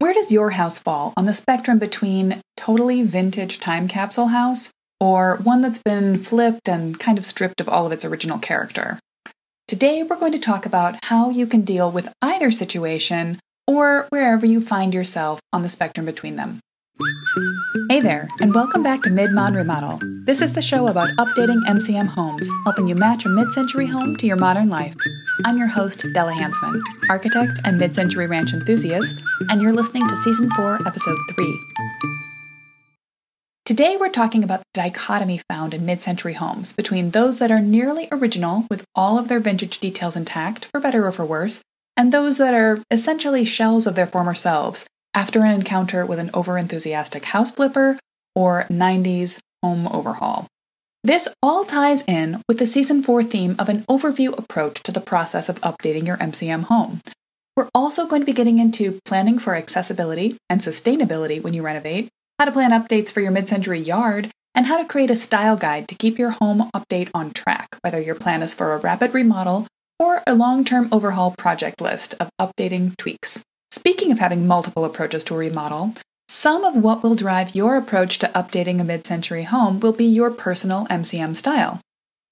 Where does your house fall on the spectrum between totally vintage time capsule house or one that's been flipped and kind of stripped of all of its original character? Today, we're going to talk about how you can deal with either situation or wherever you find yourself on the spectrum between them. Hey there, and welcome back to Mid-Mod Remodel. This is the show about updating MCM homes, helping you match a mid-century home to your modern life. I'm your host, Della Hansmann, architect and mid-century ranch enthusiast, and you're listening to Season 4, Episode 3. Today we're talking about the dichotomy found in mid-century homes between those that are nearly original with all of their vintage details intact, for better or for worse, and those that are essentially shells of their former selves, after an encounter with an overenthusiastic house flipper or 90s home overhaul. This all ties in with the season 4 theme of an overview approach to the process of updating your MCM home. We're also going to be getting into planning for accessibility and sustainability when you renovate, how to plan updates for your mid century yard, and how to create a style guide to keep your home update on track, whether your plan is for a rapid remodel or a long term overhaul project list of updating tweaks. Speaking of having multiple approaches to a remodel, some of what will drive your approach to updating a mid century home will be your personal MCM style.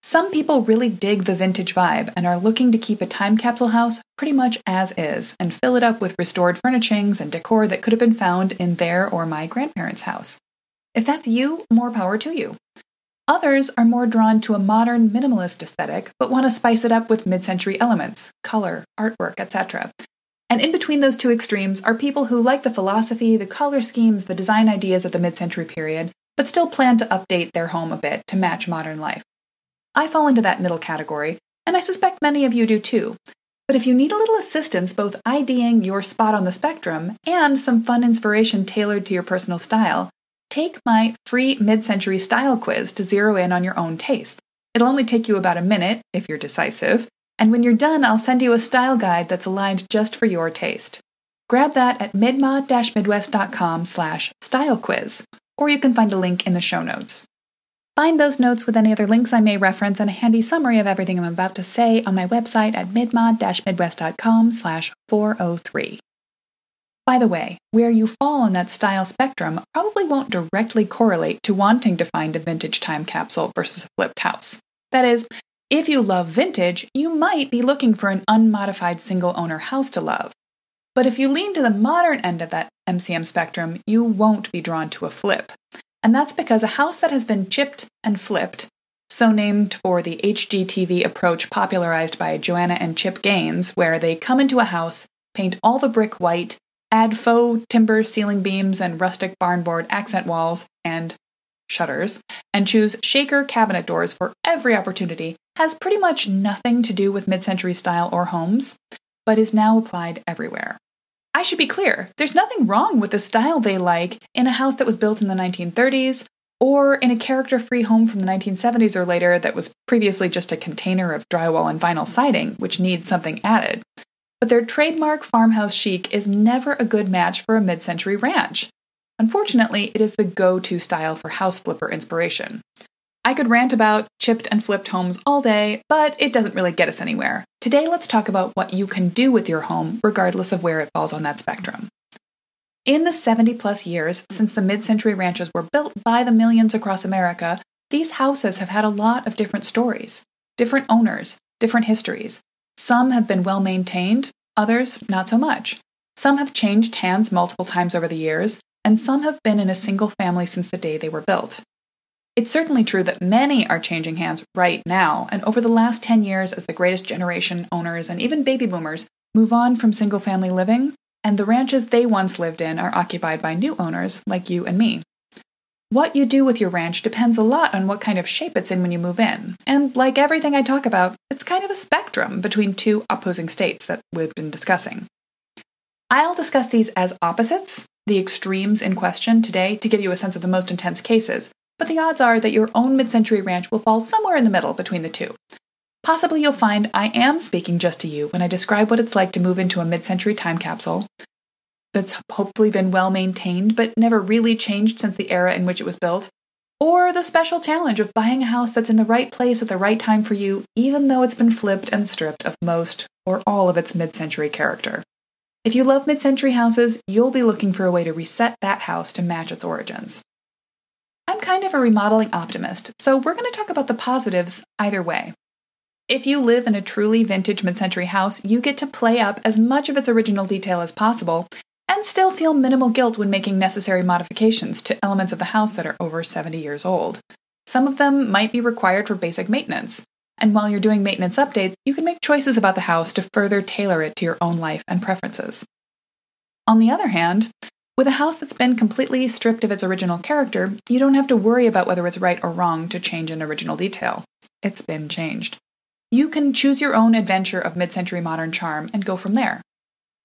Some people really dig the vintage vibe and are looking to keep a time capsule house pretty much as is and fill it up with restored furnishings and decor that could have been found in their or my grandparents' house. If that's you, more power to you. Others are more drawn to a modern minimalist aesthetic but want to spice it up with mid century elements, color, artwork, etc. And in between those two extremes are people who like the philosophy, the color schemes, the design ideas of the mid century period, but still plan to update their home a bit to match modern life. I fall into that middle category, and I suspect many of you do too. But if you need a little assistance both IDing your spot on the spectrum and some fun inspiration tailored to your personal style, take my free mid century style quiz to zero in on your own taste. It'll only take you about a minute if you're decisive, and when you're done, I'll send you a style guide that's aligned just for your taste. Grab that at midmod-midwest.com slash stylequiz, or you can find a link in the show notes. Find those notes with any other links I may reference and a handy summary of everything I'm about to say on my website at midmod-midwest.com slash 403. By the way, where you fall on that style spectrum probably won't directly correlate to wanting to find a vintage time capsule versus a flipped house. That is, if you love vintage, you might be looking for an unmodified single owner house to love. But if you lean to the modern end of that MCM spectrum, you won't be drawn to a flip. And that's because a house that has been chipped and flipped, so named for the HGTV approach popularized by Joanna and Chip Gaines, where they come into a house, paint all the brick white, add faux timber ceiling beams and rustic barnboard accent walls, and shutters, and choose shaker cabinet doors for every opportunity has pretty much nothing to do with mid century style or homes, but is now applied everywhere. I should be clear there's nothing wrong with the style they like in a house that was built in the 1930s or in a character free home from the 1970s or later that was previously just a container of drywall and vinyl siding, which needs something added. But their trademark farmhouse chic is never a good match for a mid century ranch. Unfortunately, it is the go to style for house flipper inspiration. I could rant about chipped and flipped homes all day, but it doesn't really get us anywhere. Today, let's talk about what you can do with your home, regardless of where it falls on that spectrum. In the 70 plus years since the mid century ranches were built by the millions across America, these houses have had a lot of different stories, different owners, different histories. Some have been well maintained, others not so much. Some have changed hands multiple times over the years, and some have been in a single family since the day they were built. It's certainly true that many are changing hands right now, and over the last 10 years, as the greatest generation owners and even baby boomers move on from single family living, and the ranches they once lived in are occupied by new owners like you and me. What you do with your ranch depends a lot on what kind of shape it's in when you move in, and like everything I talk about, it's kind of a spectrum between two opposing states that we've been discussing. I'll discuss these as opposites, the extremes in question today to give you a sense of the most intense cases, but the odds are that your own mid century ranch will fall somewhere in the middle between the two. Possibly you'll find I am speaking just to you when I describe what it's like to move into a mid century time capsule that's hopefully been well maintained but never really changed since the era in which it was built, or the special challenge of buying a house that's in the right place at the right time for you, even though it's been flipped and stripped of most or all of its mid century character. If you love mid century houses, you'll be looking for a way to reset that house to match its origins. I'm kind of a remodeling optimist, so we're going to talk about the positives either way. If you live in a truly vintage mid century house, you get to play up as much of its original detail as possible and still feel minimal guilt when making necessary modifications to elements of the house that are over 70 years old. Some of them might be required for basic maintenance, and while you're doing maintenance updates, you can make choices about the house to further tailor it to your own life and preferences. On the other hand, with a house that's been completely stripped of its original character, you don't have to worry about whether it's right or wrong to change an original detail. It's been changed. You can choose your own adventure of mid century modern charm and go from there.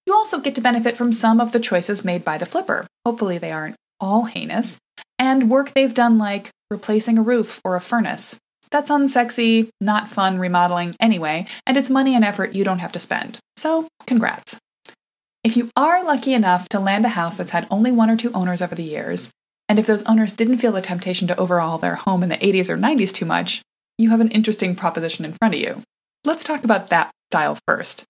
You also get to benefit from some of the choices made by the flipper. Hopefully, they aren't all heinous, and work they've done like replacing a roof or a furnace. That's unsexy, not fun remodeling anyway, and it's money and effort you don't have to spend. So, congrats. If you are lucky enough to land a house that's had only one or two owners over the years, and if those owners didn't feel the temptation to overhaul their home in the 80s or 90s too much, you have an interesting proposition in front of you. Let's talk about that style first.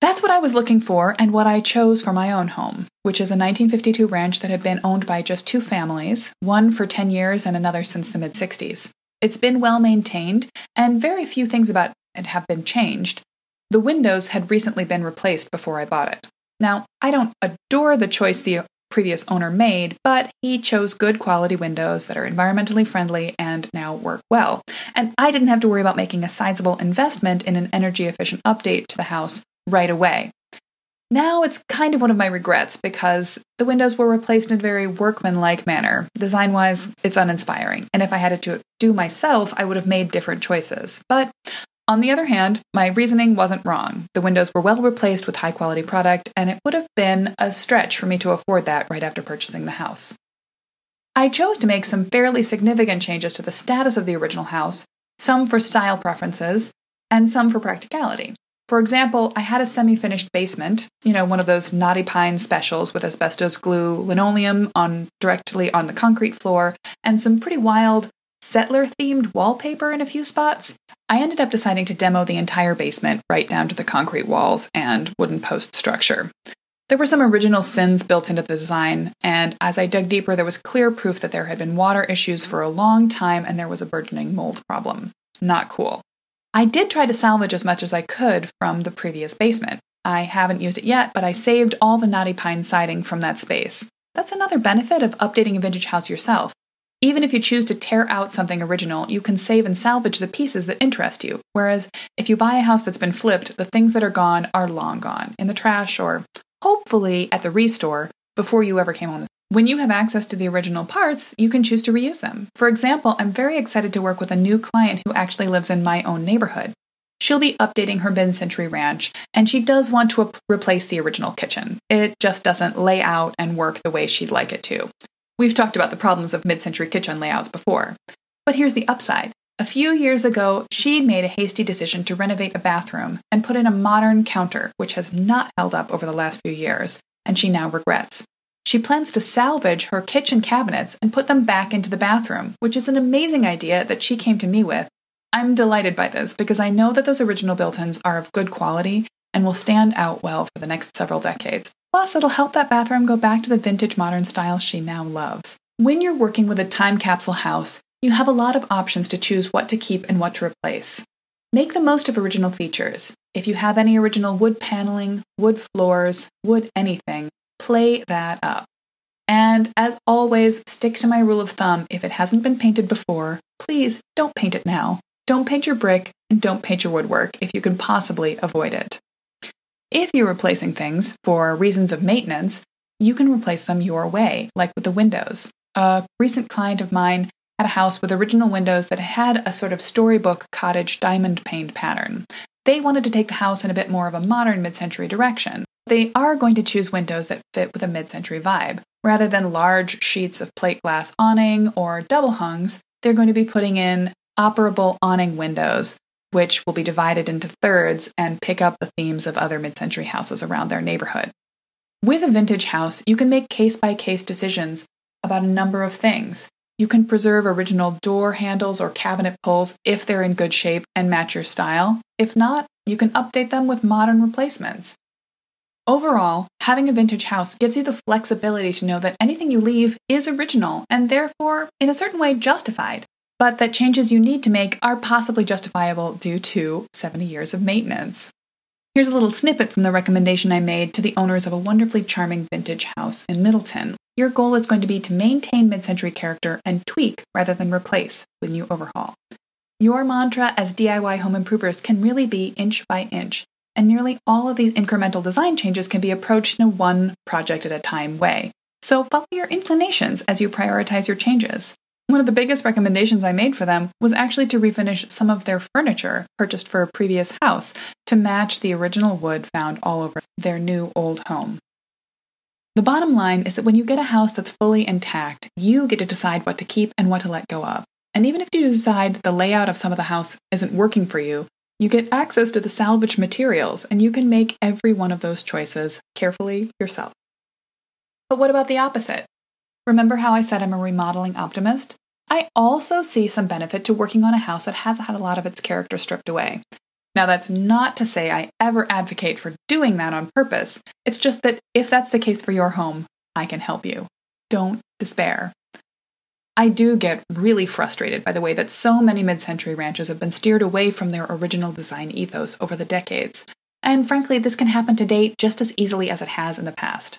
That's what I was looking for and what I chose for my own home, which is a 1952 ranch that had been owned by just two families, one for 10 years and another since the mid 60s. It's been well maintained, and very few things about it have been changed. The windows had recently been replaced before I bought it. Now, I don't adore the choice the previous owner made, but he chose good quality windows that are environmentally friendly and now work well. And I didn't have to worry about making a sizable investment in an energy efficient update to the house right away. Now it's kind of one of my regrets because the windows were replaced in a very workmanlike manner. Design wise, it's uninspiring, and if I had it to do myself, I would have made different choices. But on the other hand, my reasoning wasn't wrong. The windows were well replaced with high quality product, and it would have been a stretch for me to afford that right after purchasing the house. I chose to make some fairly significant changes to the status of the original house, some for style preferences, and some for practicality. For example, I had a semi finished basement, you know, one of those knotty pine specials with asbestos glue, linoleum on directly on the concrete floor, and some pretty wild settler themed wallpaper in a few spots. I ended up deciding to demo the entire basement right down to the concrete walls and wooden post structure. There were some original sins built into the design, and as I dug deeper, there was clear proof that there had been water issues for a long time and there was a burgeoning mold problem. Not cool. I did try to salvage as much as I could from the previous basement. I haven't used it yet, but I saved all the knotty pine siding from that space. That's another benefit of updating a vintage house yourself. Even if you choose to tear out something original, you can save and salvage the pieces that interest you. Whereas if you buy a house that's been flipped, the things that are gone are long gone, in the trash or hopefully at the ReStore before you ever came on the when you have access to the original parts, you can choose to reuse them. For example, I'm very excited to work with a new client who actually lives in my own neighborhood. She'll be updating her mid century ranch, and she does want to replace the original kitchen. It just doesn't lay out and work the way she'd like it to. We've talked about the problems of mid century kitchen layouts before. But here's the upside. A few years ago, she made a hasty decision to renovate a bathroom and put in a modern counter, which has not held up over the last few years, and she now regrets. She plans to salvage her kitchen cabinets and put them back into the bathroom, which is an amazing idea that she came to me with. I'm delighted by this because I know that those original built ins are of good quality and will stand out well for the next several decades. Plus, it'll help that bathroom go back to the vintage modern style she now loves. When you're working with a time capsule house, you have a lot of options to choose what to keep and what to replace. Make the most of original features. If you have any original wood paneling, wood floors, wood anything, play that up. And as always, stick to my rule of thumb if it hasn't been painted before, please don't paint it now. Don't paint your brick and don't paint your woodwork if you can possibly avoid it. If you're replacing things for reasons of maintenance, you can replace them your way, like with the windows. A recent client of mine had a house with original windows that had a sort of storybook cottage diamond paned pattern. They wanted to take the house in a bit more of a modern mid century direction. They are going to choose windows that fit with a mid century vibe. Rather than large sheets of plate glass awning or double hungs, they're going to be putting in operable awning windows, which will be divided into thirds and pick up the themes of other mid century houses around their neighborhood. With a vintage house, you can make case by case decisions about a number of things. You can preserve original door handles or cabinet pulls if they're in good shape and match your style. If not, you can update them with modern replacements. Overall, having a vintage house gives you the flexibility to know that anything you leave is original and therefore, in a certain way, justified, but that changes you need to make are possibly justifiable due to 70 years of maintenance. Here's a little snippet from the recommendation I made to the owners of a wonderfully charming vintage house in Middleton. Your goal is going to be to maintain mid century character and tweak rather than replace when you overhaul. Your mantra as DIY home improvers can really be inch by inch, and nearly all of these incremental design changes can be approached in a one project at a time way. So follow your inclinations as you prioritize your changes. One of the biggest recommendations I made for them was actually to refinish some of their furniture purchased for a previous house to match the original wood found all over their new old home. The bottom line is that when you get a house that's fully intact, you get to decide what to keep and what to let go of. And even if you decide the layout of some of the house isn't working for you, you get access to the salvage materials and you can make every one of those choices carefully yourself. But what about the opposite? Remember how I said I'm a remodeling optimist? I also see some benefit to working on a house that has had a lot of its character stripped away. Now, that's not to say I ever advocate for doing that on purpose. It's just that if that's the case for your home, I can help you. Don't despair. I do get really frustrated by the way that so many mid century ranches have been steered away from their original design ethos over the decades. And frankly, this can happen today just as easily as it has in the past.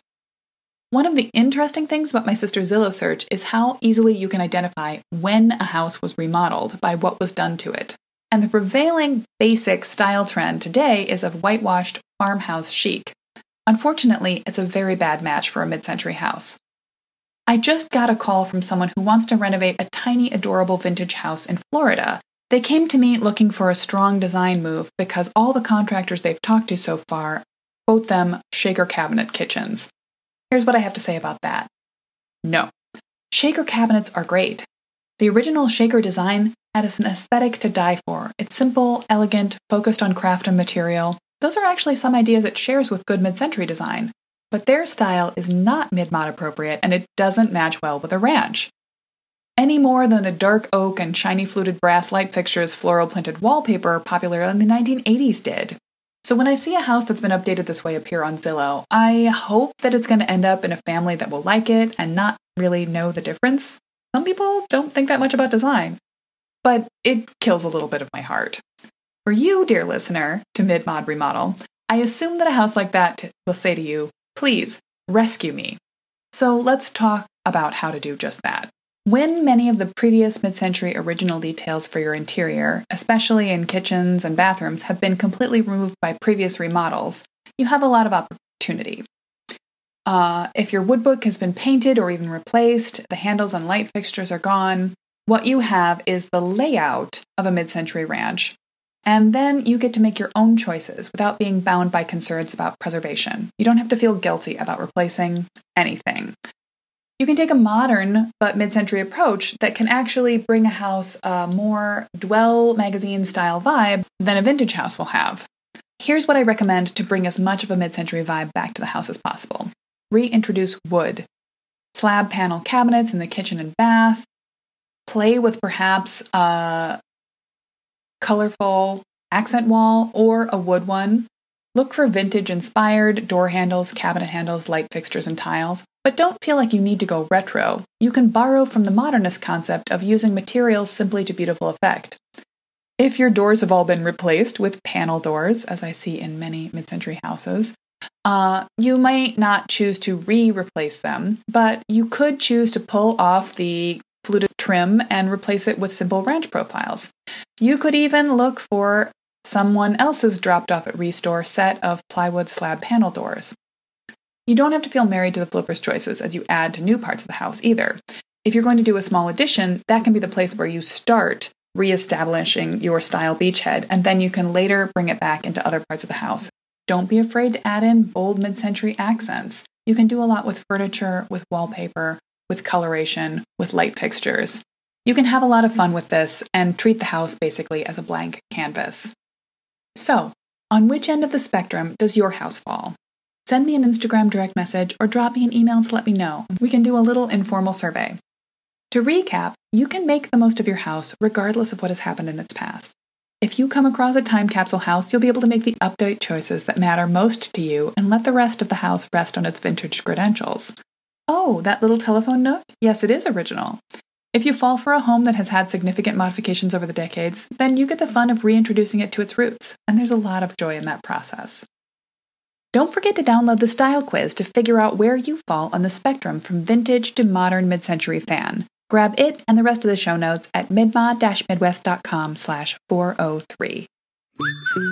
One of the interesting things about my sister's Zillow search is how easily you can identify when a house was remodeled by what was done to it. And the prevailing basic style trend today is of whitewashed farmhouse chic. Unfortunately, it's a very bad match for a mid century house. I just got a call from someone who wants to renovate a tiny, adorable vintage house in Florida. They came to me looking for a strong design move because all the contractors they've talked to so far quote them shaker cabinet kitchens. Here's what I have to say about that. No. Shaker cabinets are great. The original shaker design had an aesthetic to die for. It's simple, elegant, focused on craft and material. Those are actually some ideas it shares with good mid century design. But their style is not mid mod appropriate and it doesn't match well with a ranch. Any more than a dark oak and shiny fluted brass light fixtures floral printed wallpaper popular in the 1980s did. So when I see a house that's been updated this way appear on Zillow, I hope that it's going to end up in a family that will like it and not really know the difference. Some people don't think that much about design, but it kills a little bit of my heart. For you, dear listener, to mid mod remodel, I assume that a house like that will say to you, Please rescue me. So let's talk about how to do just that. When many of the previous mid century original details for your interior, especially in kitchens and bathrooms, have been completely removed by previous remodels, you have a lot of opportunity. Uh, if your woodbook has been painted or even replaced, the handles and light fixtures are gone, what you have is the layout of a mid century ranch and then you get to make your own choices without being bound by concerns about preservation. You don't have to feel guilty about replacing anything. You can take a modern but mid century approach that can actually bring a house a more dwell magazine style vibe than a vintage house will have. Here's what I recommend to bring as much of a mid century vibe back to the house as possible reintroduce wood, slab panel cabinets in the kitchen and bath, play with perhaps a colorful accent wall or a wood one. Look for vintage inspired door handles, cabinet handles, light fixtures, and tiles, but don't feel like you need to go retro. You can borrow from the modernist concept of using materials simply to beautiful effect. If your doors have all been replaced with panel doors, as I see in many mid century houses, uh, you might not choose to re replace them, but you could choose to pull off the fluted trim and replace it with simple ranch profiles. You could even look for someone else's dropped off at ReStore set of plywood slab panel doors. You don't have to feel married to the flipper's choices as you add to new parts of the house either. If you're going to do a small addition, that can be the place where you start reestablishing your style beachhead, and then you can later bring it back into other parts of the house. Don't be afraid to add in bold mid century accents. You can do a lot with furniture, with wallpaper, with coloration, with light fixtures. You can have a lot of fun with this and treat the house basically as a blank canvas. So, on which end of the spectrum does your house fall? Send me an Instagram direct message or drop me an email to let me know. We can do a little informal survey. To recap, you can make the most of your house regardless of what has happened in its past. If you come across a time capsule house, you'll be able to make the update choices that matter most to you and let the rest of the house rest on its vintage credentials. Oh, that little telephone nook? Yes, it is original. If you fall for a home that has had significant modifications over the decades, then you get the fun of reintroducing it to its roots, and there's a lot of joy in that process. Don't forget to download the style quiz to figure out where you fall on the spectrum from vintage to modern mid-century fan. Grab it and the rest of the show notes at midmod-midwest.com slash 403.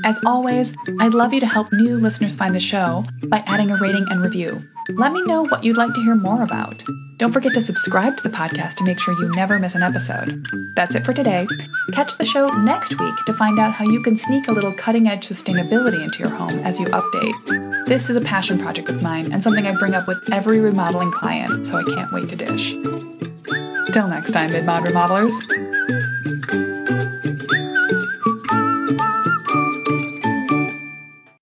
As always, I'd love you to help new listeners find the show by adding a rating and review. Let me know what you'd like to hear more about. Don't forget to subscribe to the podcast to make sure you never miss an episode. That's it for today. Catch the show next week to find out how you can sneak a little cutting edge sustainability into your home as you update. This is a passion project of mine and something I bring up with every remodeling client, so I can't wait to dish. Till next time, mid mod remodelers.